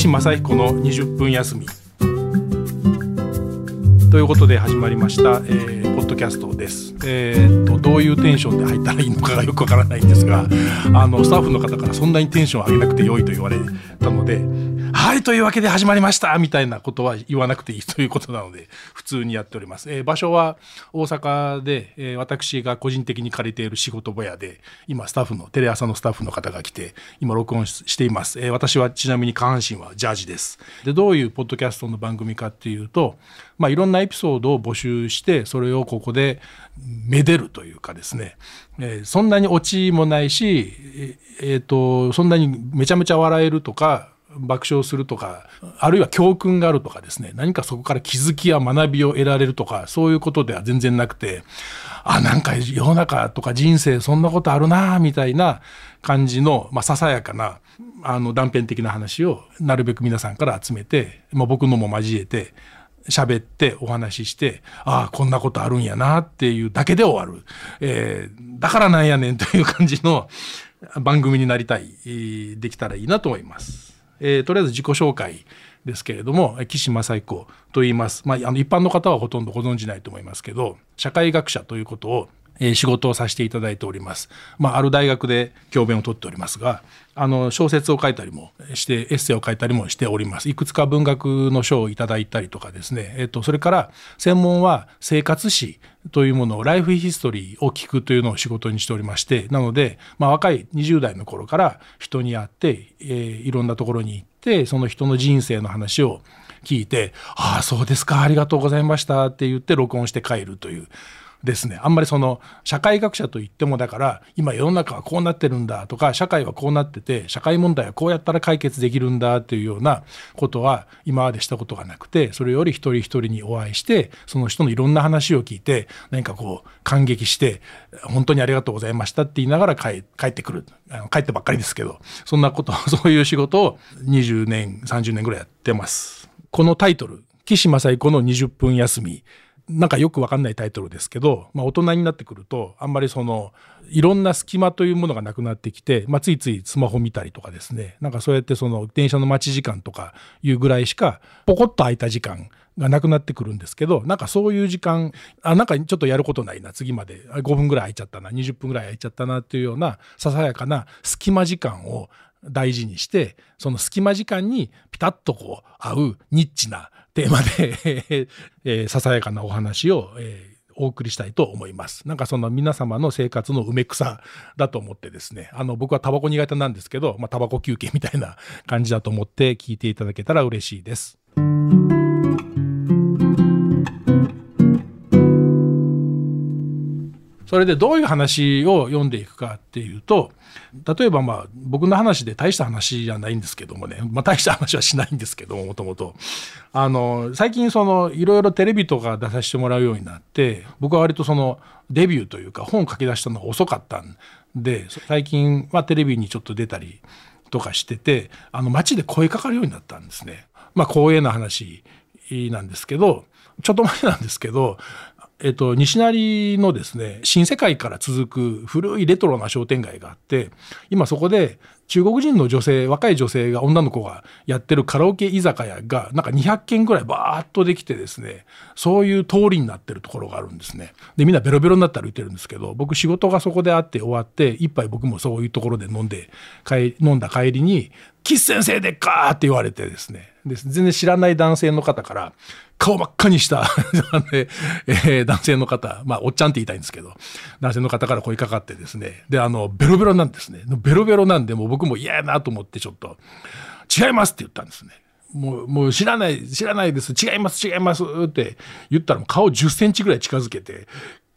西正彦の20分休みということで始まりました、えー、ポッドキャストです。えー、とどういうテンションで入ったらいいのかがよくわからないんですが、あのスタッフの方からそんなにテンション上げなくてよいと言われたので、はいというわけで始まりましたみたいなことは言わなくていいということなので普通にやっております、えー、場所は大阪で、えー、私が個人的に借りている仕事小屋で今スタッフのテレ朝のスタッフの方が来て今録音しています、えー、私はちなみに下半身はジャージです。でどういうポッドキャストの番組かっていうとまあいろんなエピソードを募集してそれをここでめでるというかですね、えー、そんなにオチもないしえー、とそんなにめちゃめちゃ笑えるとか爆笑するとかあるいは教訓があるとかですね何かそこから気づきや学びを得られるとかそういうことでは全然なくてあなんか世の中とか人生そんなことあるなみたいな感じの、まあ、ささやかなあの断片的な話をなるべく皆さんから集めて、まあ、僕のも交えて喋ってお話ししてああこんなことあるんやなっていうだけで終わる、えー、だからなんやねんという感じの番組になりたいできたらいいなと思います。えー、とりあえず自己紹介ですけれども岸正彦と言います、まあ、あの一般の方はほとんどご存じないと思いますけど社会学者ということをえ仕事をさせていただいております。まあ、ある大学で教鞭をとっておりますが、あの小説を書いたりもしてエッセイを書いたりもしております。いくつか文学の賞をいただいたりとかですね、えっと、それから専門は生活史というものをライフヒストリーを聞くというのを仕事にしておりましてなので、まあ、若い20代の頃から人に会って、えー、いろんなところに行ってその人の人生の話を聞いて「ああそうですかありがとうございました」って言って録音して帰るという。ですね。あんまりその社会学者といってもだから今世の中はこうなってるんだとか社会はこうなってて社会問題はこうやったら解決できるんだというようなことは今までしたことがなくてそれより一人一人にお会いしてその人のいろんな話を聞いて何かこう感激して本当にありがとうございましたって言いながら帰ってくる。帰ってばっかりですけどそんなこと そういう仕事を20年30年ぐらいやってます。このタイトル岸正彦の20分休み。なんかよくわかんないタイトルですけど、まあ、大人になってくるとあんまりそのいろんな隙間というものがなくなってきて、まあ、ついついスマホ見たりとかですね。なんかそうやってその電車の待ち時間とかいうぐらいしかポコッと空いた時間がなくなってくるんですけどなんかそういう時間あなんかちょっとやることないな次まで5分ぐらい空いちゃったな20分ぐらい空いちゃったなっていうようなささやかな隙間時間を大事にしてその隙間時間にピタッとこう合うニッチなテーマで えー、ささやかなお話を、えーお送りしたいと思います。なんかその皆様の生活の埋め草だと思ってですね、あの僕はタバコ苦手なんですけど、まあタバコ休憩みたいな感じだと思って聞いていただけたら嬉しいです。それでどういう話を読んでいくかっていうと例えばまあ僕の話で大した話じゃないんですけどもね、まあ、大した話はしないんですけどももともとあの最近そのいろいろテレビとか出させてもらうようになって僕は割とそのデビューというか本を書き出したのが遅かったんで最近はテレビにちょっと出たりとかしててあの街で声かかるようになったんですね。まあ光栄な話なんですけどちょっと前なんですけどえっと、西成のですね新世界から続く古いレトロな商店街があって今そこで中国人の女性若い女性が女の子がやってるカラオケ居酒屋がなんか200軒ぐらいバーッとできてですねそういう通りになってるところがあるんですね。でみんなベロベロになって歩いてるんですけど僕仕事がそこであって終わって一杯僕もそういうところで飲んで飲んだ帰りに「キス先生でっか!」って言われてですねで全然知らない男性の方から顔真っ赤にした えー、男性の方、まあ、おっちゃんって言いたいんですけど、男性の方から声かかってですね、で、あの、ベロベロなんですね。ベロベロなんで、もう僕も嫌やなと思ってちょっと、違いますって言ったんですね。もう、もう知らない、知らないです。違います、違いますって言ったら、顔10センチぐらい近づけて、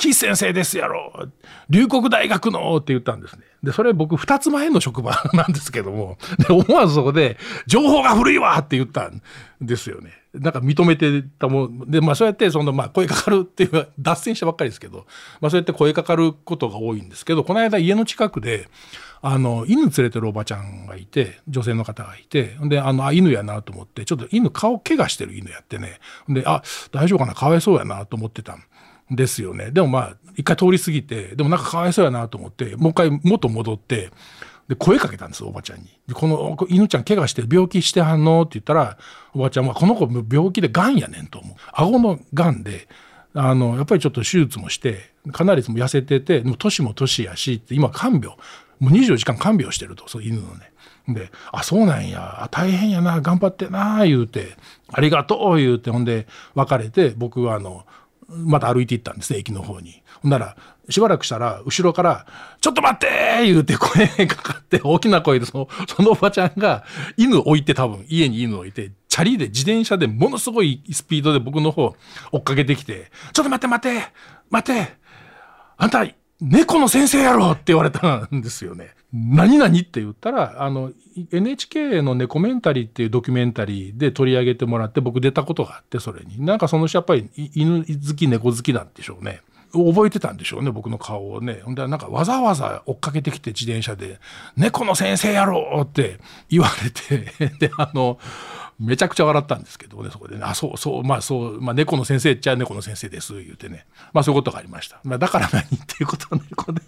岸先生ですやろ。龍谷大学のって言ったんですね。で、それ僕2つ前の職場 なんですけども、で、思わずそこで、情報が古いわって言ったんですよね。なんか認めてたもん。で、まあそうやってその、まあ声かかるっていう、脱線したばっかりですけど、まあそうやって声かかることが多いんですけど、この間家の近くで、あの、犬連れてるおばちゃんがいて、女性の方がいて、で、あの、あ、犬やなと思って、ちょっと犬顔怪我してる犬やってね、で、あ、大丈夫かな？かわいそうやなと思ってたんですよね。でもまあ、一回通り過ぎて、でもなんかかわいそうやなと思って、もう一回元戻って、で、声かけたんですおばちゃんに。で、この犬ちゃん怪我して病気してはんの？って言ったら、おばちゃんは、この子病気で癌やねんと思う。顎の癌で、あの、やっぱりちょっと手術もして、かなりも痩せてて、でも年も年やし、って今看病、もう24時間看病してると、そう犬のね。で、あ、そうなんや、大変やな、頑張ってな、言うて、ありがとう、言うて、ほんで、別れて、僕はあの、また歩いて行ったんですね、駅の方に。ほんなら、しばらくしたら、後ろから、ちょっと待って言うて声 かかって、大きな声で、その、そのおばちゃんが、犬置いて多分、家に犬置いて、チャリで、自転車でものすごいスピードで僕の方追っかけてきて、ちょっと待って待って待ってあんた、猫の先生やろって言われたんですよね。何々って言ったら、あの、NHK のネコメンタリーっていうドキュメンタリーで取り上げてもらって僕出たことがあって、それに。なんかその人やっぱり犬好き、猫好きなんでしょうね。覚えてたんでしょうね、僕の顔をね。ほんで、なんかわざわざ追っかけてきて自転車で、猫の先生やろうって言われて、で、あの、めちゃくちゃ笑ったんですけどね、そこでね、あ、そうそう、まあそう、まあ猫の先生っちゃ猫の先生です、言うてね。まあそういうことがありました。まあだから何っていうことはね、これ、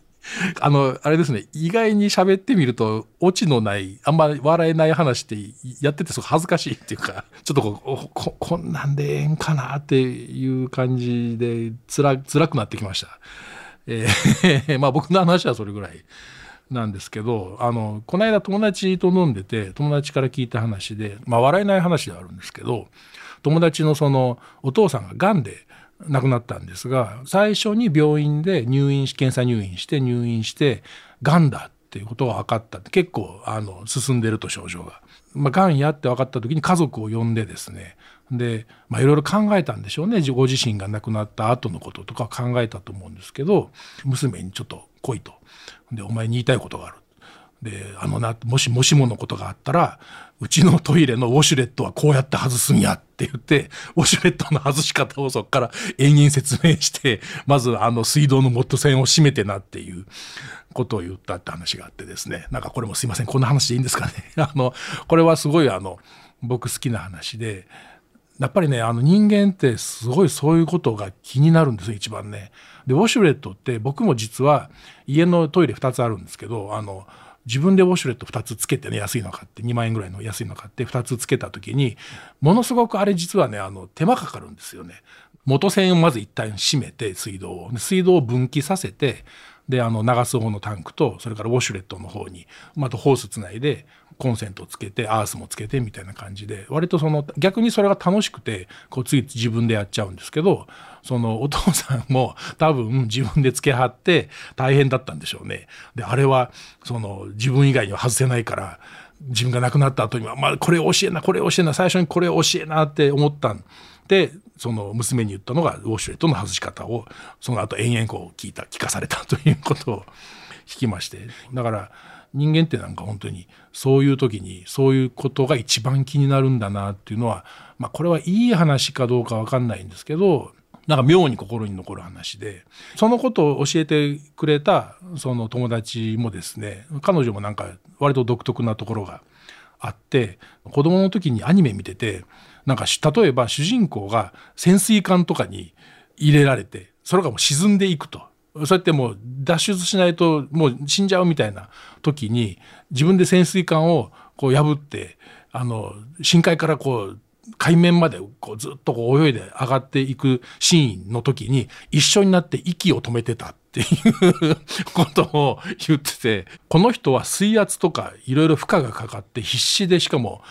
あの、あれですね、意外に喋ってみると、オチのない、あんま笑えない話ってやっててすごい恥ずかしいっていうか、ちょっとこう、ここんなんでええんかなっていう感じで、つら、辛くなってきました。えー、まあ僕の話はそれぐらい。なんですけどあのこの間友達と飲んでて友達から聞いた話で、まあ、笑えない話ではあるんですけど友達のそのお父さんががんで亡くなったんですが最初に病院で入院し検査入院して入院してがんだっていうことが分かった結構あの進んでると症状が。まあ、がんやって分かった時に家族を呼んでですねで、いろいろ考えたんでしょうねご自身が亡くなった後のこととか考えたと思うんですけど娘にちょっと来いと。で、お前に言いたいことがある。で、あのな、もしもしものことがあったら、うちのトイレのウォシュレットはこうやって外すんやって言って、ウォシュレットの外し方をそこから延々説明して、まずあの水道の元栓を閉めてなっていうことを言ったって話があってですね。なんかこれもすいません、こんな話でいいんですかね。あの、これはすごいあの、僕好きな話で、やっぱりね、あの人間ってすごいそういうことが気になるんですよ、一番ね。で、ウォシュレットって僕も実は家のトイレ2つあるんですけど、あの、自分でウォシュレット2つつけてね、安いの買って、2万円ぐらいの安いの買って2つつけた時に、ものすごくあれ実はね、あの、手間かかるんですよね。元栓をまず一旦閉めて、水道を。水道を分岐させて、で、あの、流す方のタンクと、それからウォシュレットの方に、またホースつないで、コンセントつけてアースもつけてみたいな感じで割とその逆にそれが楽しくてこうつい自分でやっちゃうんですけどそのお父さんも多分自分でつけはって大変だったんでしょうね。であれはその自分以外には外せないから自分が亡くなった後には、まあ、これ教えなこれ教えな最初にこれ教えなって思ったんでその娘に言ったのがウォシュレットの外し方をその後延々こう聞いた聞かされたということを聞きましてだから人間ってなんか本当にそういう時にそういうことが一番気になるんだなっていうのは、まあ、これはいい話かどうか分かんないんですけどなんか妙に心に残る話でそのことを教えてくれたその友達もですね彼女もなんか割と独特なところがあって子供の時にアニメ見ててなんか例えば主人公が潜水艦とかに入れられてそれがもう沈んでいくと。そうやってもう脱出しないともう死んじゃうみたいな時に自分で潜水艦をこう破ってあの深海からこう海面までこうずっとこう泳いで上がっていくシーンの時に一緒になって息を止めてたっていうことを言っててこの人は水圧とかいろいろ負荷がかかって必死でしかも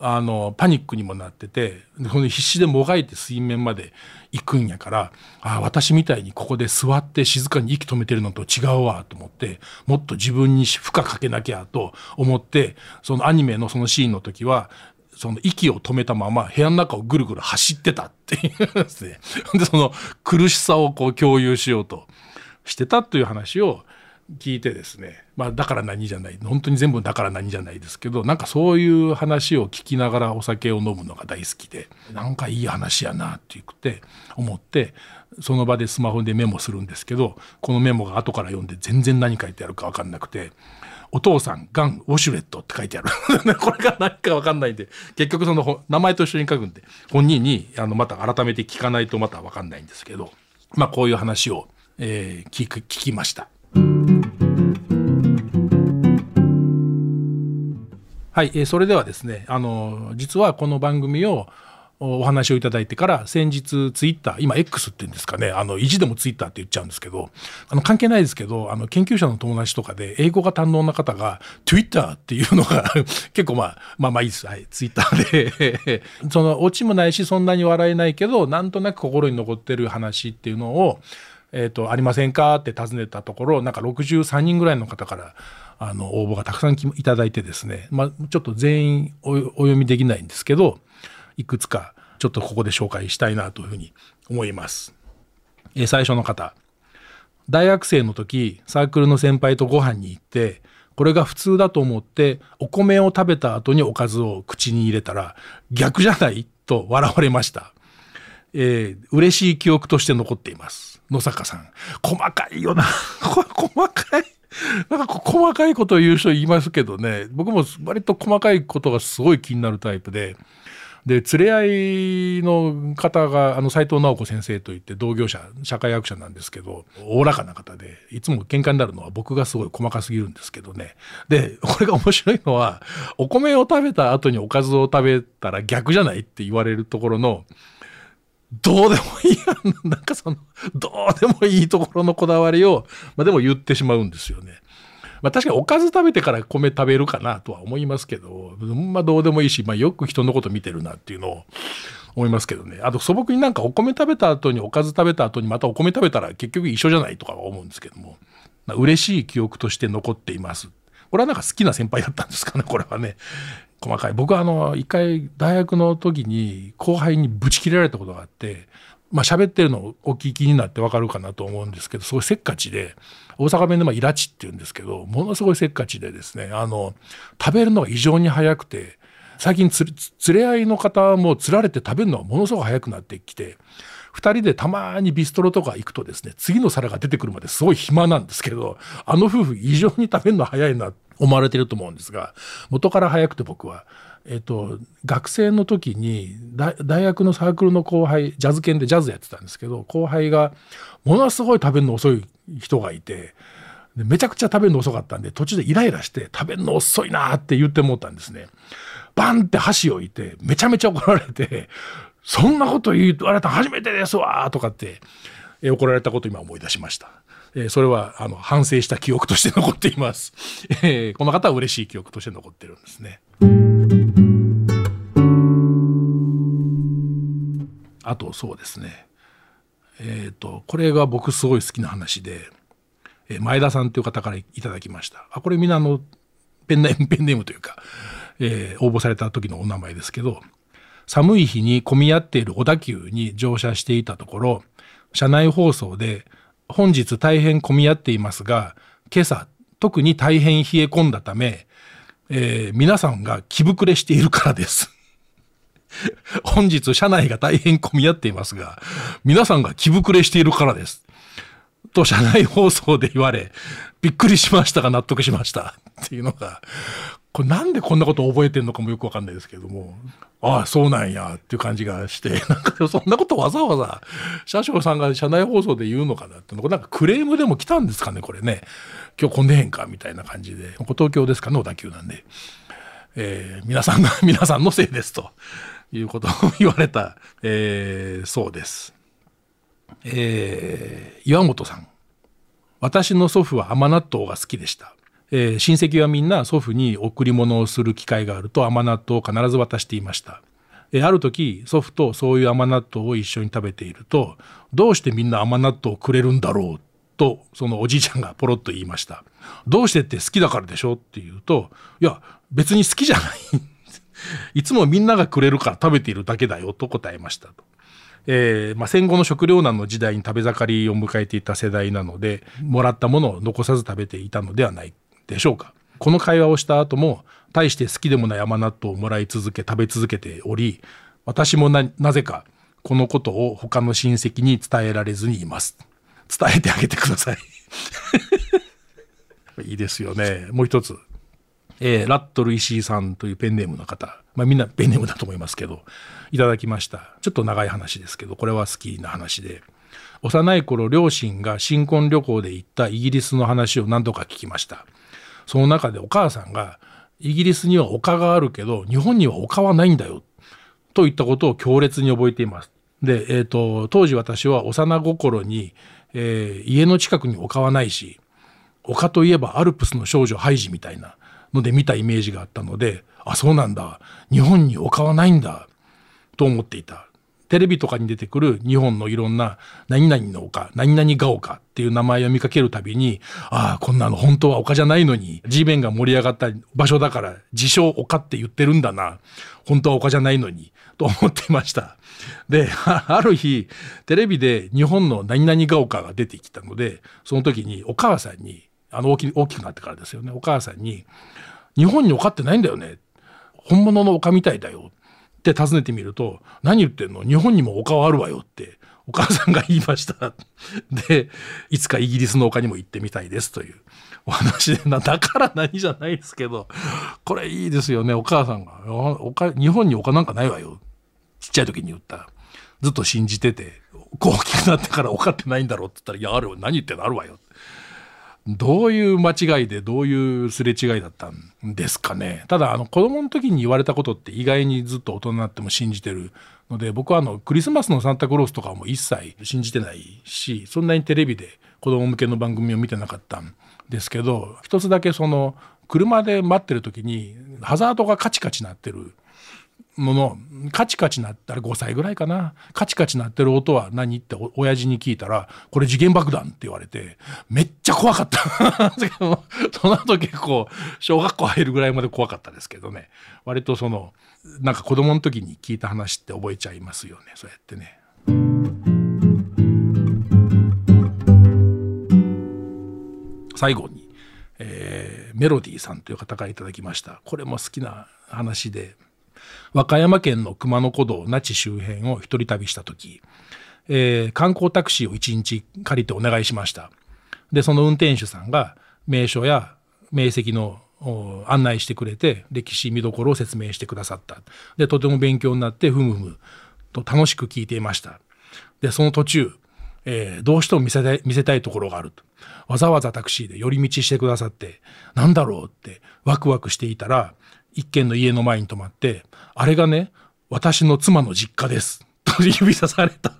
あのパニックにもなってて必死でもがいて水面まで行くんやからあ私みたいにここで座って静かに息止めてるのと違うわと思ってもっと自分に負荷かけなきゃと思ってそのアニメのそのシーンの時はその息を止めたまま部屋の中をぐるぐる走ってたっていうですね。で、その苦しさをこう共有しようとしてたという話を聞いてですね、まあ、だから何じゃない本当に全部だから何じゃないですけどなんかそういう話を聞きながらお酒を飲むのが大好きでなんかいい話やなって言って思ってその場でスマホでメモするんですけどこのメモが後から読んで全然何書いてあるか分かんなくて「お父さんがんウォシュレット」って書いてある これが何か分かんないんで結局その名前と一緒に書くんで本人にあのまた改めて聞かないとまた分かんないんですけど。まあこういう話を、えー、聞きました。はい、えー、それではですねあの実はこの番組をお話をいただいてから先日ツイッター今 X って言うんですかねあの意地でもツイッターって言っちゃうんですけどあの関係ないですけどあの研究者の友達とかで英語が堪能な方が Twitter っていうのが 結構まあまあまあいいです。はいツイッターで。そのオチもないしそんなに笑えないけどなんとなく心に残ってる話っていうのをえーと、ありませんかって尋ねたところなんか63人ぐらいの方からあの応募がたくさんいただいてですね、まあ、ちょっと全員お読みできないんですけどいくつかちょっとここで紹介したいなというふうに思います。え最初の方大学生の時サークルの先輩とご飯に行ってこれが普通だと思ってお米を食べた後におかずを口に入れたら逆じゃない？と笑われました。えー、嬉しい記憶として残っています。野坂さん。細かいよな。細かい。なんか細かいことを言う人いますけどね、僕も割と細かいことがすごい気になるタイプで、で連れ合いの方があの斉藤直子先生といって同業者社会学者なんですけどおおらかな方でいつも喧嘩になるのは僕がすごい細かすぎるんですけどねでこれが面白いのはお米を食べた後におかずを食べたら逆じゃないって言われるところのどうでもいい。やなんかそのどうでもいいところのこだわりを、まあ、でも言ってしまうんですよね。まあ、確かにおかず食べてから米食べるかなとは思いますけど、まあ、どうでもいいし、まあ、よく人のこと見てるなっていうのを思いますけどね。あと素朴になんかお米食べた後におかず食べた後にまたお米食べたら結局一緒じゃないとかは思うんですけども、まあ、嬉しい記憶として残っています。これはなんか好きな先輩だったんですかねこれはね。細かい。僕はあの一回大学の時に後輩にブチ切られたことがあってまあ喋ってるのをお聞きになってわかるかなと思うんですけどすごいせっかちで大阪弁でまあイラチって言うんですけどものすごいせっかちでですねあの食べるのが異常に早くて最近つ連れ合いの方も釣られて食べるのがものすごく早くなってきて2人でたまにビストロとか行くとですね次の皿が出てくるまですごい暇なんですけどあの夫婦異常に食べるの早いなって思われてると思うんですが元から早くて僕は。えっと、学生の時に大学のサークルの後輩ジャズ犬でジャズやってたんですけど後輩がものすごい食べるの遅い人がいてめちゃくちゃ食べるの遅かったんで途中でイライラして食べるの遅いなって言って思ったんですね。バンって箸を置いてめちゃめちゃ怒られて「そんなこと言われた初めてですわ」とかって怒られたこと今思い出しました。えー、それはあの反省した記憶として残っています。えー、この方は嬉しい記憶として残ってるんですね。あとそうですね。えっ、ー、とこれが僕すごい好きな話で、え前田さんという方からいただきました。あこれみんなのペンネーム ペンネームというか、えー、応募された時のお名前ですけど寒い日に混み合っている小田急に乗車していたところ車内放送で「本日大変混み合っていますが、今朝特に大変冷え込んだため、えー、皆さんが気膨れしているからです。本日車内が大変混み合っていますが、皆さんが気膨れしているからです。と車内放送で言われ、びっくりしましたが納得しました。っていうのが、これなんでこんなこと覚えてるのかもよくわかんないですけども、ああ、そうなんやっていう感じがして、なんかそんなことわざわざ車掌さんが車内放送で言うのかなってなんかクレームでも来たんですかね、これね。今日混んでへんかみたいな感じで。東京ですかね、小田急なんで。えー、皆さんが、皆さんのせいですということを言われた、えー、そうです。えー、岩本さん。私の祖父は甘納豆が好きでした。えー、親戚はみんな祖父に贈り物をする機会があると甘納豆を必ず渡していました。えー、ある時祖父とそういう甘納豆を一緒に食べているとどうしてみんな甘納豆をくれるんだろうとそのおじいちゃんがポロッと言いました。どうしてって好きだからでしょって言うといや別に好きじゃない いつもみんながくれるから食べているだけだよと答えましたと。えーまあ、戦後の食糧難の時代に食べ盛りを迎えていた世代なのでもらったものを残さず食べていたのではないかでしょうか。この会話をした後も大して好きでもない甘納豆をもらい続け食べ続けており私もなぜかこのことを他の親戚に伝えられずにいます。伝えてあげてください。いいですよね。もう一つ、えー、ラットル石井さんというペンネームの方、まあ、みんなペンネームだと思いますけどいただきました。ちょっと長い話ですけどこれは好きな話で。幼い頃両親が新婚旅行で行ったイギリスの話を何度か聞きました。その中でお母さんがイギリスには丘があるけど日本には丘はないんだよといったことを強烈に覚えています。で、えーと、当時私は幼心に、えー、家の近くに丘はないし丘といえばアルプスの少女ハイジみたいなので見たイメージがあったのであそうなんだ日本に丘はないんだと思っていた。テレビとかに出てくる日本のいろんな何々の丘、何々が丘っていう名前を見かけるたびに、ああ、こんなの本当は丘じゃないのに、地面が盛り上がった場所だから自称丘って言ってるんだな。本当は丘じゃないのに、と思っていました。で、ある日、テレビで日本の何々が丘が出てきたので、その時にお母さんに、あの大き大きくなってからですよね、お母さんに、日本に丘ってないんだよね。本物の丘みたいだよ。って尋ねてみると「何言ってんの？日本にも丘はあるわよ」ってお母さんが言いました。でいつかイギリスの丘にも行ってみたいですという。お話でだから何じゃないですけどこれいいですよね。お母さんが「日本に丘なんかないわよ」ちっちゃい時に言った。ずっと信じてて大きくなってから丘ってないんだろうって言ったら「いやあるわ。何言ってんの？あるわよ」どういう間違いでどういうすれ違いだったんですかね。ただあの子供の時に言われたことって意外にずっと大人になっても信じてるので僕はあのクリスマスのサンタクロースとかも一切信じてないしそんなにテレビで子供向けの番組を見てなかったんですけど一つだけその車で待ってる時にハザードがカチカチ鳴ってるものカチカチなったら5歳ぐらいかな。カチカチ鳴ってる音は何ってお親父に聞いたらこれ時限爆弾って言われてめっちゃ怖かった。その後結構小学校入るぐらいまで怖かったですけどね。割とそのなんか子供の時に聞いた話って覚えちゃいますよね。そうやってね。最後に、えー、メロディーさんという方からいただきました。これも好きな話で和歌山県の熊野古道那智周辺を一人旅した時、えー、観光タクシーを一日借りてお願いしました。でその運転手さんが名所や名跡の案内してくれて歴史見どころを説明してくださった。でとても勉強になってふむふむと楽しく聞いていました。でその途中、えー、どうしても見せたい見せたいところがあると。わざわざタクシーで寄り道してくださってなんだろうってワクワクしていたら一軒の家の前に泊まって、あれがね、私の妻の実家です。と指さされた。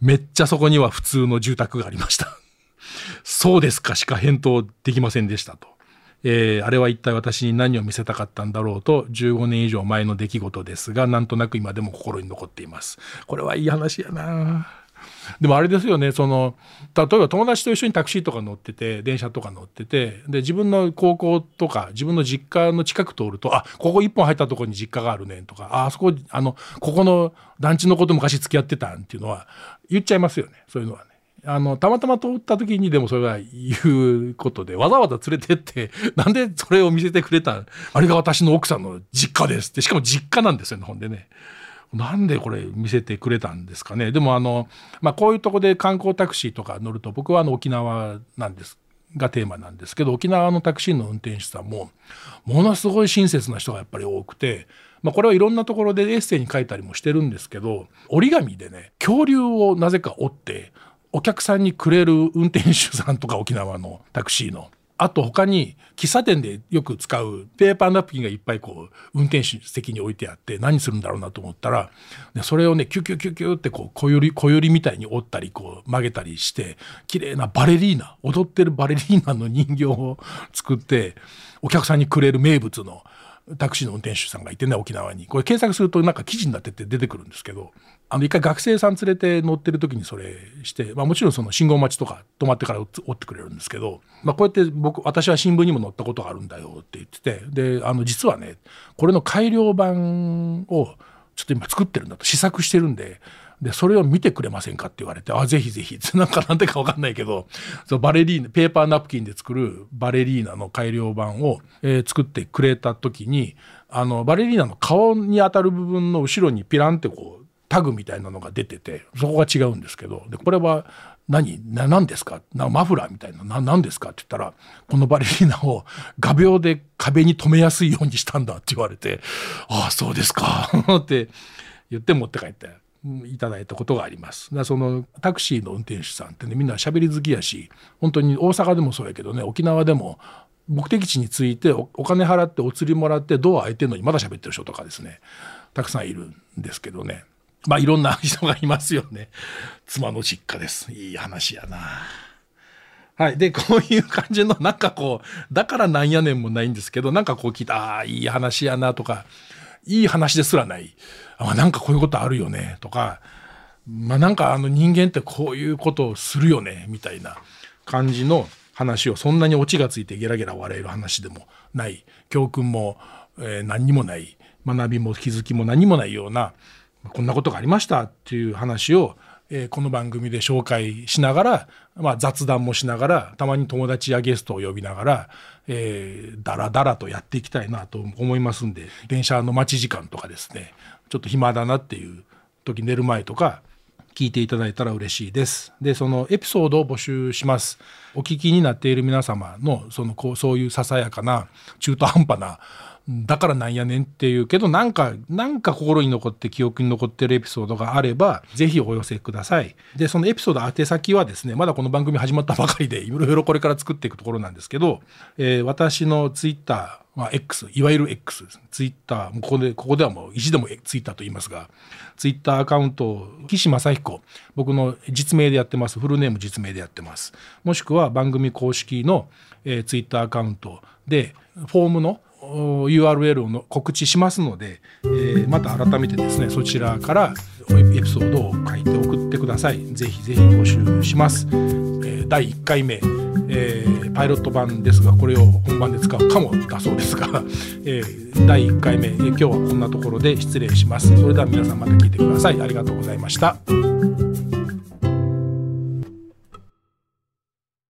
めっちゃそこには普通の住宅がありました。そうですかしか返答できませんでしたと。えー、あれは一体私に何を見せたかったんだろうと15年以上前の出来事ですがなんとなく今でも心に残っていますこれはいい話やなでもあれですよねその例えば友達と一緒にタクシーとか乗ってて電車とか乗っててで自分の高校とか自分の実家の近く通ると「あここ一本入ったとこに実家があるね」とか「ああそこあのここの団地のこと昔付き合ってたん」っていうのは言っちゃいますよねそういうのはね。あのたまたま通った時にでもそれは言うことでわざわざ連れてって なんでそれを見せてくれたあれが私の奥さんの実家ですってしかも実家なんですよねほんでね。なんでこれ見せてくれたんですかね？でもあの、まあ、こういうとこで観光タクシーとか乗ると僕はあの沖縄なんですがテーマなんですけど沖縄のタクシーの運転手さんもものすごい親切な人がやっぱり多くて、まあ、これはいろんなところでエッセイに書いたりもしてるんですけど折り紙でね恐竜をなぜか折ってお客さんにくれる運転手さんとか沖縄のタクシーの。あと他に喫茶店でよく使うペーパーナプキンがいっぱいこう運転手席に置いてあって何するんだろうなと思ったらそれをねキュキュキュキュってこう小より小よりみたいに折ったりこう曲げたりして綺麗なバレリーナ踊ってるバレリーナの人形を作ってお客さんにくれる名物のタクシーの運転手さんがいてね沖縄に。これ検索するとなんか記事になってて出てくるんですけどあの一回学生さん連れて乗ってる時にそれして、まあ、もちろんその信号待ちとか止まってから折ってくれるんですけど、まあ、こうやって僕私は新聞にも載ったことがあるんだよって言っててであの実はねこれの改良版をちょっと今作ってるんだと試作してるんででそれを見てくれませんかって言われて「あぜひぜひ」なんかなんでか分かんないけどそのバレリーナペーパーナプキンで作るバレリーナの改良版を、えー、作ってくれた時にあのバレリーナの顔に当たる部分の後ろにピランってこうタグみたいなのが出ててそこが違うんですけどでこれは何？何ですか？なマフラーみたいな？何ですか？って言ったらこのバレリーナを画鋲で壁に留めやすいようにしたんだって言われてああそうですか って言って持って帰っていただいたことがあります。だそのタクシーの運転手さんってねみんな喋り好きやし本当に大阪でもそうやけどね沖縄でも目的地に着いてお金払ってお釣りもらってドア開いてるのにまだ喋ってる人とかですねたくさんいるんですけどね。まあいろんな人がいますよね。妻の実家です。いい話やな。はい。で、こういう感じの、なんかこう、だからなんやねんもないんですけど、なんかこう聞いた、ああ、いい話やなとか、いい話ですらない。ああなんかこういうことあるよね。とか、まあなんかあの人間ってこういうことをするよね。みたいな感じの話をそんなにオチがついてゲラゲラ笑える話でもない。教訓も、えー、何にもない。学びも気づきも何もないようなこんなことがありましたっていう話を、えー、この番組で紹介しながら、まあ、雑談もしながらたまに友達やゲストを呼びながら、えー、だらだらとやっていきたいなと思いますんで電車の待ち時間とかですねちょっと暇だなっていう時寝る前とか聞いていただいたら嬉しいです。で、そのエピソードを募集します。お聞きになっている皆様の、その、こう、そういうささやかな、中途半端な、だからなんやねんっていうけど、なんか、なんか心に残って記憶に残ってるエピソードがあれば、ぜひお寄せください。で、そのエピソード宛先はですね、まだこの番組始まったばかりで、いろいろこれから作っていくところなんですけど、えー、私のツイッター、まあ、X、いわゆる X です。ツイッター、ここで、ここではもう意地でもツイッターと言いますが、ツイッターアカウント、岸正彦、僕の実名でやってます。フルネーム実名でやってます。もしくは番組公式の、えー、ツイッターアカウントで、フォームの URL をの告知しますので、えー、また改めてですね、そちらからエピソードを書いて送ってください。ぜひぜひ募集します。えー、第1回目、えー、パイロット版ですがこれを本番で使うかもだそうですが、えー、第1回目、え、今日はこんなところで失礼しますそれでは皆さんまた聞いてくださいありがとうございました